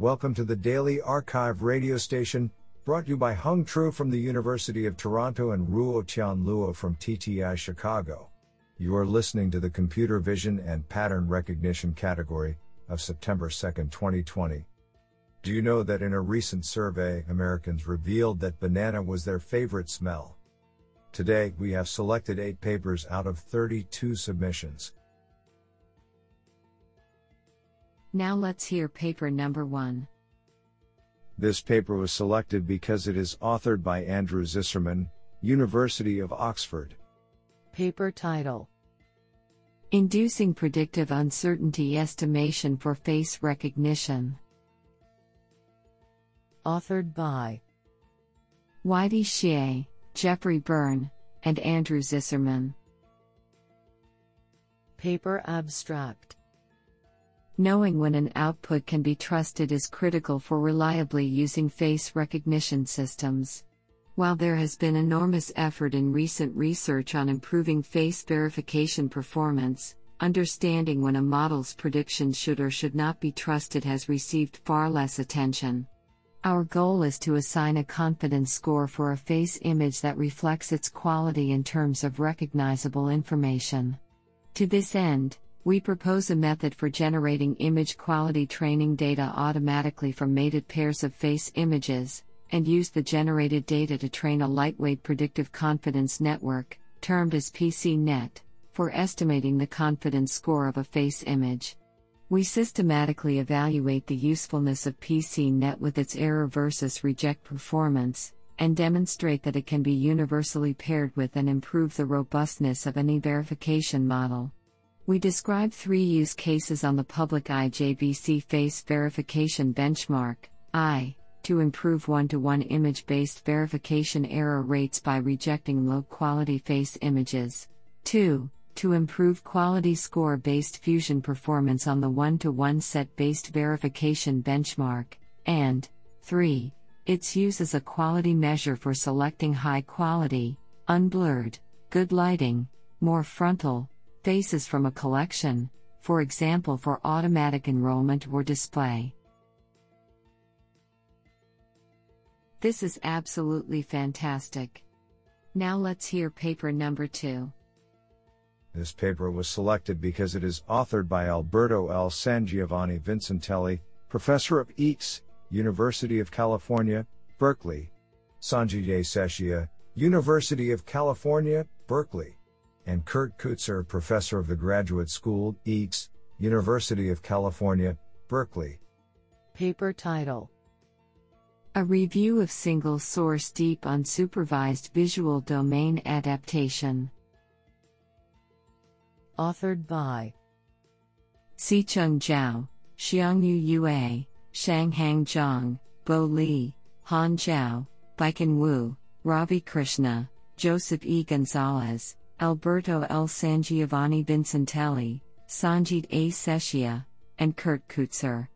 Welcome to the Daily arXiv radio station, brought to you by Hung Tru from the University of Toronto and Ruo Tian Luo from TTI Chicago. You are listening to the Computer Vision and Pattern Recognition category of September 2, 2020. Do you know that in a recent survey, Americans revealed that banana was their favorite smell? Today, we have selected 8 papers out of 32 submissions. Now let's hear paper number one. This paper was selected because it is authored by Andrew Zisserman, University of Oxford. Paper title Inducing Predictive Uncertainty Estimation for Face Recognition. Authored by Weidi Xie, Jeffrey Byrne, and Andrew Zisserman. Paper abstract Knowing when an output can be trusted is critical for reliably using face recognition systems. While there has been enormous effort in recent research on improving face verification performance, understanding when a model's prediction should or should not be trusted has received far less attention. Our goal is to assign a confidence score for a face image that reflects its quality in terms of recognizable information. To this end, we propose a method for generating image quality training data automatically from mated pairs of face images, and use the generated data to train a lightweight predictive confidence network, termed as PCNet, for estimating the confidence score of a face image. We systematically evaluate the usefulness of PCNet with its error versus reject performance, and demonstrate that it can be universally paired with and improve the robustness of any verification model. We describe three use cases on the public IJBC face verification benchmark I, to improve one to one image based verification error rates by rejecting low quality face images, 2, to improve quality score based fusion performance on the one to one set based verification benchmark, and 3, its use as a quality measure for selecting high quality, unblurred, good lighting, more frontal, faces from a collection, for example for automatic enrollment or display. This is absolutely fantastic. Now let's hear paper number two. This paper was selected because it is authored by Alberto L. Sangiovanni Vincentelli, professor of EECS, University of California, Berkeley, Sanjit. Seshia, University of California, Berkeley and Kurt Keutzer, professor of the Graduate School, EECS, University of California, Berkeley. Paper title A review of single source deep unsupervised visual domain adaptation. Authored by Si Sicheng Zhao, Xiangyu Yue, Shanghang Zhang, Bo Li, Han Zhao, Bichen Wu, Ravi Krishna, Joseph E. Gonzalez, Alberto L. Sangiovanni Vincentelli, Sanjit A. Seshia, and Kurt Keutzer.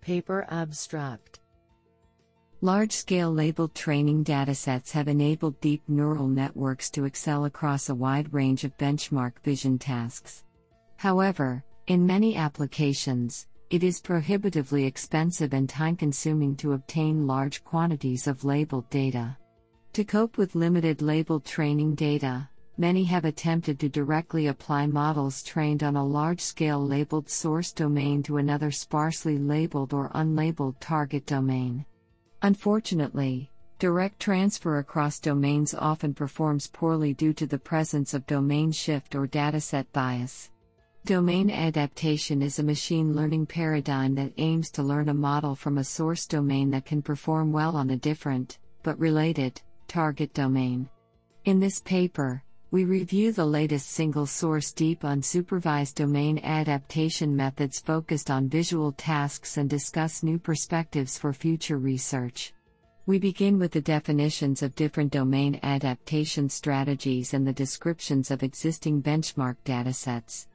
Paper Abstract Large scale labeled training datasets have enabled deep neural networks to excel across a wide range of benchmark vision tasks. However, in many applications, it is prohibitively expensive and time consuming to obtain large quantities of labeled data. To cope with limited labeled training data, many have attempted to directly apply models trained on a large scale labeled source domain to another sparsely labeled or unlabeled target domain. Unfortunately, direct transfer across domains often performs poorly due to the presence of domain shift or dataset bias. Domain adaptation is a machine learning paradigm that aims to learn a model from a source domain that can perform well on a different, but related, target domain. In this paper, we review the latest single source deep unsupervised domain adaptation methods focused on visual tasks and discuss new perspectives for future research. We begin with the definitions of different domain adaptation strategies and the descriptions of existing benchmark datasets.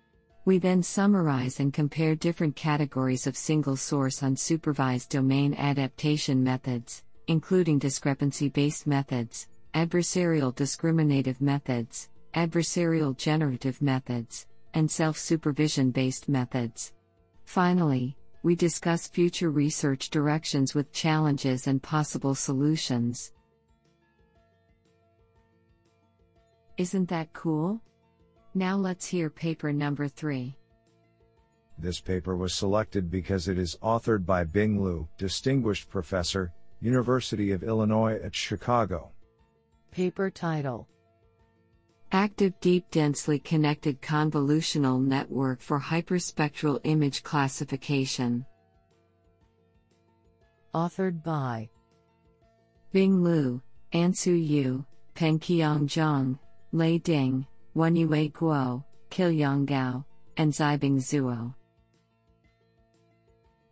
We then summarize and compare different categories of single source unsupervised domain adaptation methods including discrepancy based methods, adversarial discriminative methods, adversarial generative methods, and self supervision based methods. Finally, we discuss future research directions with challenges and possible solutions. Isn't that cool? Now let's hear paper number 3. This paper was selected because it is authored by Bing Liu, Distinguished Professor, University of Illinois at Chicago. Paper title Active Deep Densely Connected Convolutional Network for Hyperspectral Image Classification. Authored by Bing Liu, Anzhu Yu, Pengqiang Zhang, Lei Ding, Wenyue Guo, Kuiliang Gao, and Xibing Zuo.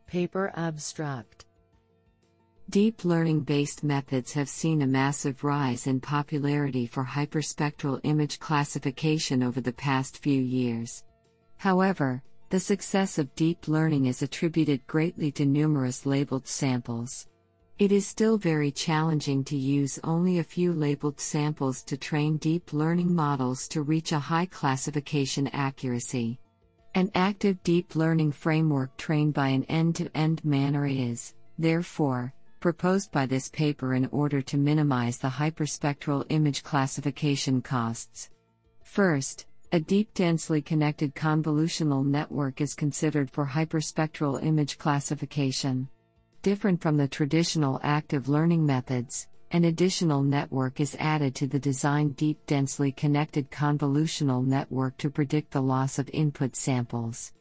Paper Abstract Deep learning based methods have seen a massive rise in popularity for hyperspectral image classification over the past few years. However, the success of deep learning is attributed greatly to numerous labeled samples. It is still very challenging to use only a few labeled samples to train deep learning models to reach a high classification accuracy. An active deep learning framework trained by an end to end manner is, therefore, proposed by this paper in order to minimize the hyperspectral image classification costs. First, a deep densely connected convolutional network is considered for hyperspectral image classification. Different from the traditional active learning methods, an additional network is added to the designed deep densely connected convolutional network to predict the loss of input samples.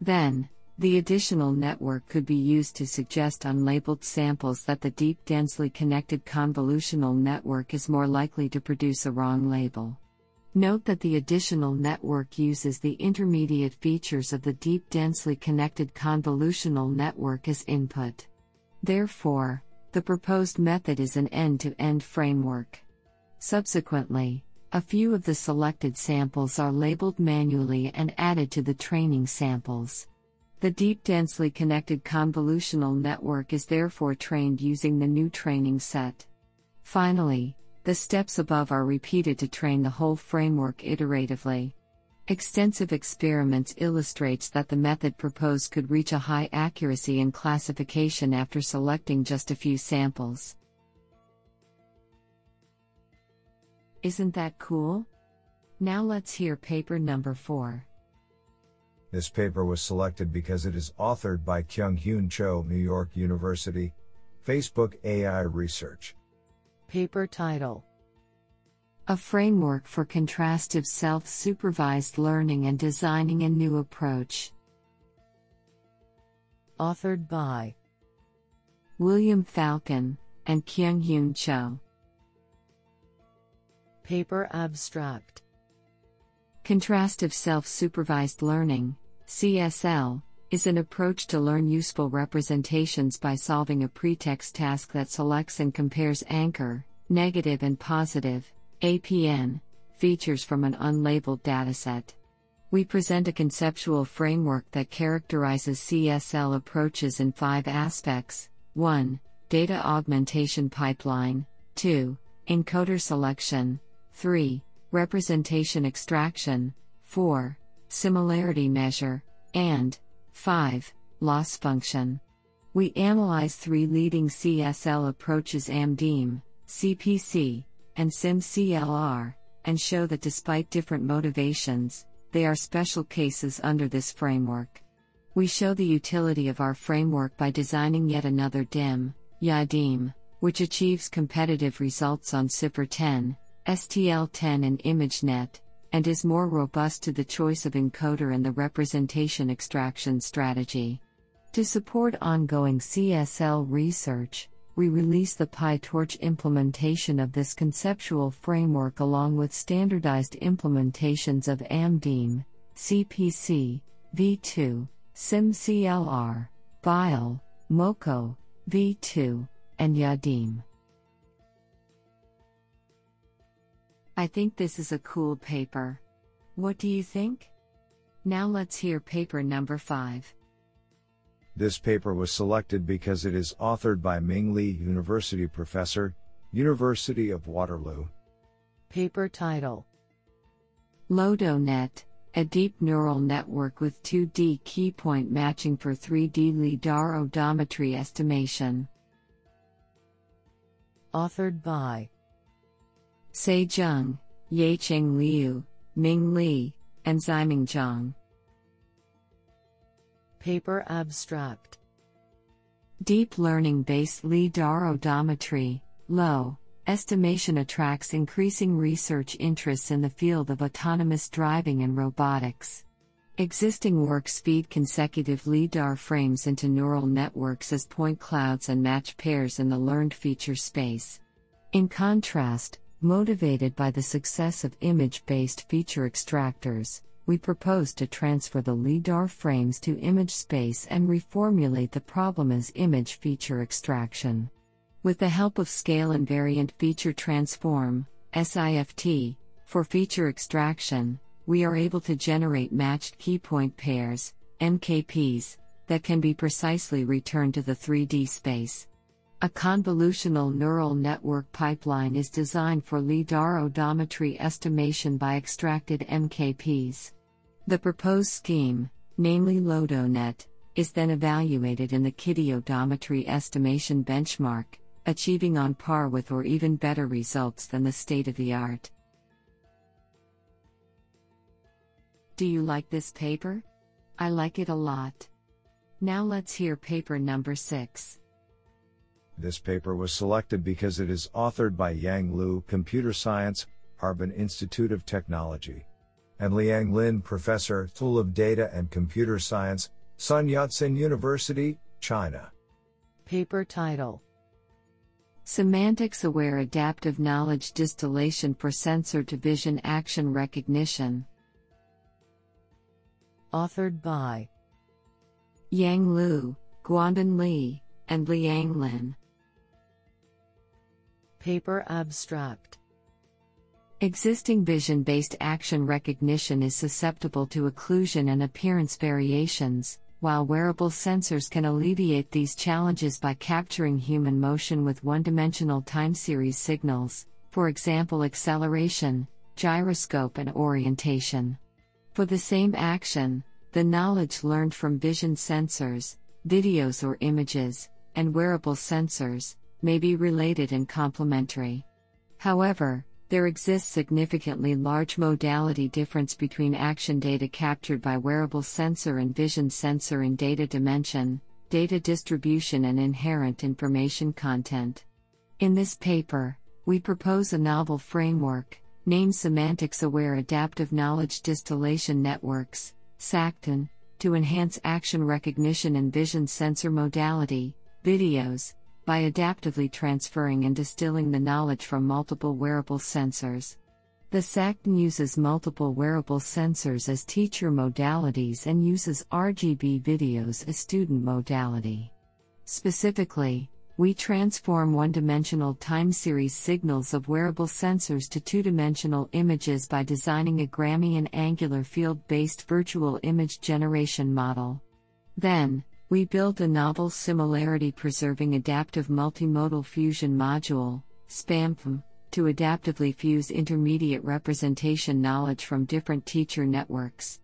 Then, the additional network could be used to suggest unlabeled samples that the deep densely connected convolutional network is more likely to produce a wrong label. Note that the additional network uses the intermediate features of the deep densely connected convolutional network as input. Therefore, the proposed method is an end to end framework. Subsequently, a few of the selected samples are labeled manually and added to the training samples. The deep densely connected convolutional network is therefore trained using the new training set. Finally, the steps above are repeated to train the whole framework iteratively. Extensive experiments illustrates that the method proposed could reach a high accuracy in classification after selecting just a few samples. Isn't that cool? Now let's hear paper number 4. This paper was selected because it is authored by Kyung Hyun Cho, New York University, Facebook AI Research. Paper title a framework for contrastive self supervised learning and designing a new approach. Authored by William Falcon and Kyung Hyun Cho. Paper Abstract Contrastive self supervised learning, CSL, is an approach to learn useful representations by solving a pretext task that selects and compares anchor, negative, and positive APN, features from an unlabeled dataset. We present a conceptual framework that characterizes CSL approaches in five aspects 1. Data augmentation pipeline, 2. Encoder selection, 3. Representation extraction, 4. Similarity measure, and 5. Loss function. We analyze three leading CSL approaches AMDIM, CPC, and SimCLR, and show that despite different motivations, they are special cases under this framework. We show the utility of our framework by designing yet another DIM, YADIM, which achieves competitive results on CIFAR 10, STL 10, and ImageNet, and is more robust to the choice of encoder and the representation extraction strategy. To support ongoing CSL research, we release the PyTorch implementation of this conceptual framework along with standardized implementations of AMDIM, CPC, V2, SimCLR, BYOL, MOCO, V2, and YADIM. I think this is a cool paper. What do you think? Now let's hear paper number 5. This paper was selected because it is authored by Ming Li, University Professor, University of Waterloo. Paper title LodoNet a deep neural network with 2D key point matching for 3D LIDAR odometry estimation. Authored by Ce Zheng, Yecheng Lyu, Ming Li, and Ziming Zhang. Paper Abstract Deep learning based LIDAR odometry, LOW, estimation attracts increasing research interests in the field of autonomous driving and robotics. Existing works feed consecutive LIDAR frames into neural networks as point clouds and match pairs in the learned feature space. In contrast, motivated by the success of image based feature extractors, we propose to transfer the LIDAR frames to image space and reformulate the problem as image feature extraction. With the help of scale invariant feature transform, SIFT, for feature extraction, we are able to generate matched key point pairs, MKPs, that can be precisely returned to the 3D space. A convolutional neural network pipeline is designed for LIDAR odometry estimation by extracted MKPs. The proposed scheme, namely LoDoNet, is then evaluated in the KITTI odometry estimation benchmark, achieving on par with or even better results than the state of the art. Do you like this paper? I like it a lot. Now let's hear paper number 6. This paper was selected because it is authored by Yang Lu, Computer Science, Harbin Institute of Technology, and Liang Lin, Professor, School of Data and Computer Science, Sun Yat-sen University, China. Paper title Semantics Aware Adaptive Knowledge Distillation for Sensor to Vision Action Recognition. Authored by Yang Lu, Guanbin Li, and Liang Lin. Paper Abstract Existing vision based action recognition is susceptible to occlusion and appearance variations, while wearable sensors can alleviate these challenges by capturing human motion with one dimensional time series signals, for example, acceleration, gyroscope, and orientation. For the same action, the knowledge learned from vision sensors, videos or images, and wearable sensors may be related and complementary. However, there exists significantly large modality difference between action data captured by wearable sensor and vision sensor in data dimension, data distribution and inherent information content. In this paper, we propose a novel framework, named Semantics Aware Adaptive Knowledge Distillation Networks, SAKDN, to enhance action recognition and vision sensor modality, videos, by adaptively transferring and distilling the knowledge from multiple wearable sensors. The SAKDN uses multiple wearable sensors as teacher modalities and uses RGB videos as student modality. Specifically, we transform one dimensional time series signals of wearable sensors to two dimensional images by designing a Gramian angular field based virtual image generation model. Then, we built a novel similarity preserving adaptive multimodal fusion module, SPAMFM, to adaptively fuse intermediate representation knowledge from different teacher networks.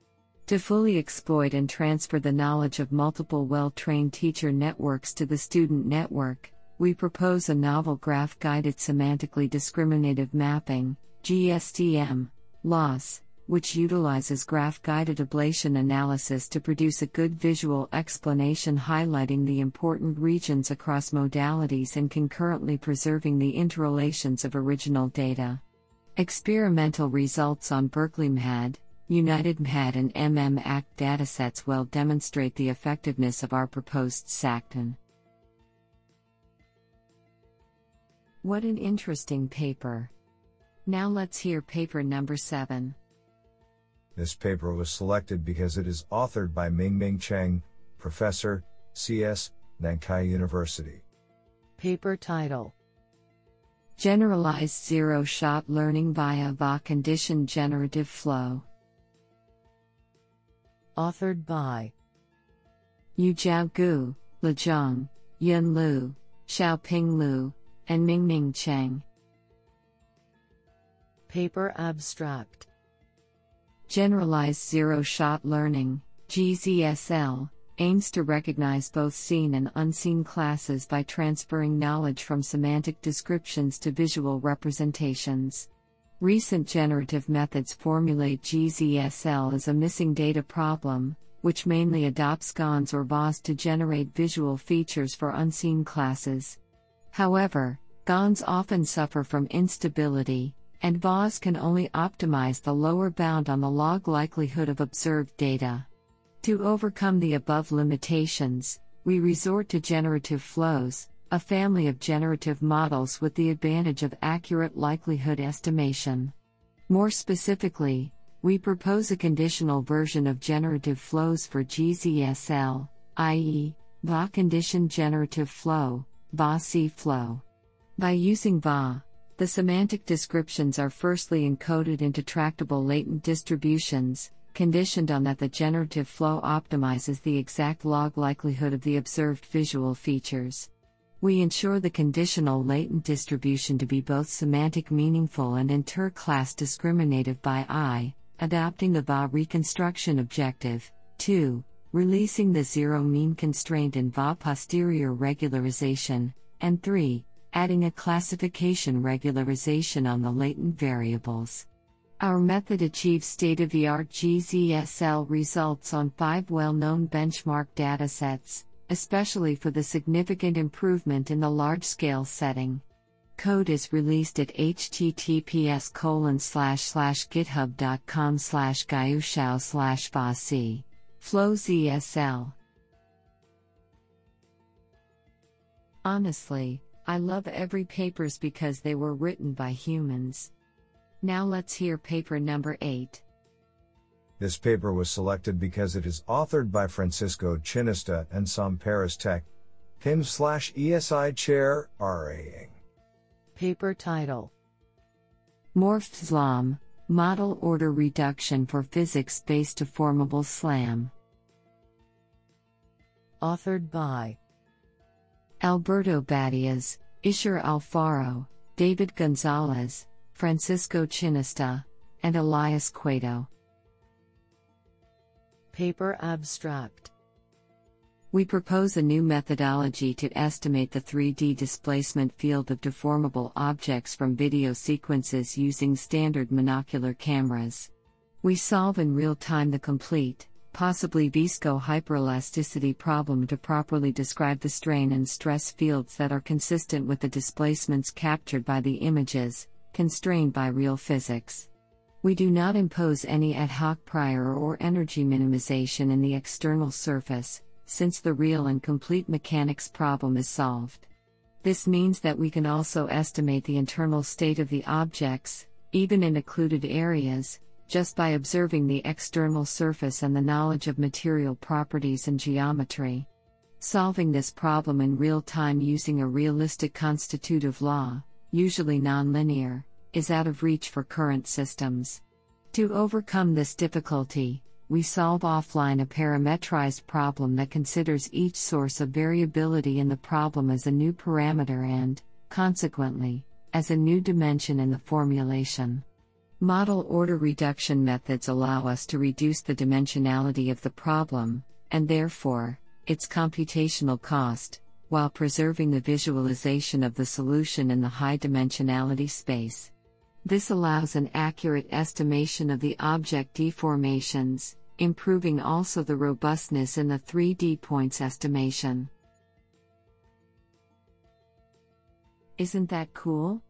To fully exploit and transfer the knowledge of multiple well trained teacher networks to the student network, we propose a novel graph guided semantically discriminative mapping, GSDM, loss, which utilizes graph guided ablation analysis to produce a good visual explanation highlighting the important regions across modalities and concurrently preserving the interrelations of original data. Experimental results on Berkeley MHAD, United MHAD, and MMACT datasets well demonstrate the effectiveness of our proposed SAKDN. What an interesting paper! Now let's hear paper number 7. This paper was selected because it is authored by Mingming Cheng, Professor, CS, Nankai University. Paper title Generalized Zero Shot Learning via VA Condition Generative Flow. Authored by Yuchao Gu, Lezhang, Yun Lu, Shaoping Lu, and Mingming Cheng. Paper Abstract Generalized Zero Shot Learning, GZSL, aims to recognize both seen and unseen classes by transferring knowledge from semantic descriptions to visual representations. Recent generative methods formulate GZSL as a missing data problem, which mainly adopts GANs or VAs to generate visual features for unseen classes. However, GANs often suffer from instability, and VAs can only optimize the lower bound on the log likelihood of observed data. To overcome the above limitations, we resort to generative flows, a family of generative models with the advantage of accurate likelihood estimation. More specifically, we propose a conditional version of generative flows for GZSL, i.e., VA condition generative flow, VA-C flow. By using VA, the semantic descriptions are firstly encoded into tractable latent distributions, conditioned on that the generative flow optimizes the exact log likelihood of the observed visual features. We ensure the conditional latent distribution to be both semantic meaningful and inter-class discriminative by I, adopting the VA reconstruction objective, 2, releasing the zero mean constraint in VA posterior regularization, and 3, adding a classification regularization on the latent variables. Our method achieves state of the art GZSL results on five well known benchmark datasets especially for the significant improvement in the large scale setting. Code is released at https github.com slash gayushao slash. Honestly, I love every papers because they were written by humans. Now let's hear paper number 8. This paper was selected because it is authored by Francisco Chinesta and Sam Paris Tech, PIM slash ESI chair, RAing. Paper title Morph Model Order Reduction for Physics Based Deformable SLAM. Authored by Alberto Badías, Icíar Alfaro, David Gonzalez, Francisco Chinesta, and Elias Cueto. Paper Abstract We propose a new methodology to estimate the 3D displacement field of deformable objects from video sequences using standard monocular cameras. We solve in real time the complete, possibly visco hyperelasticity problem to properly describe the strain and stress fields that are consistent with the displacements captured by the images, constrained by real physics. We do not impose any ad hoc prior or energy minimization in the external surface, since the real and complete mechanics problem is solved. This means that we can also estimate the internal state of the objects, even in occluded areas, just by observing the external surface and the knowledge of material properties and geometry. Solving this problem in real time using a realistic constitutive law, usually nonlinear, is out of reach for current systems. To overcome this difficulty, we solve offline a parametrized problem that considers each source of variability in the problem as a new parameter and, consequently, as a new dimension in the formulation. Model order reduction methods allow us to reduce the dimensionality of the problem, and therefore, its computational cost, while preserving the visualization of the solution in the high dimensionality space. This allows an accurate estimation of the object deformations, improving also the robustness in the 3D points estimation. Isn't that cool?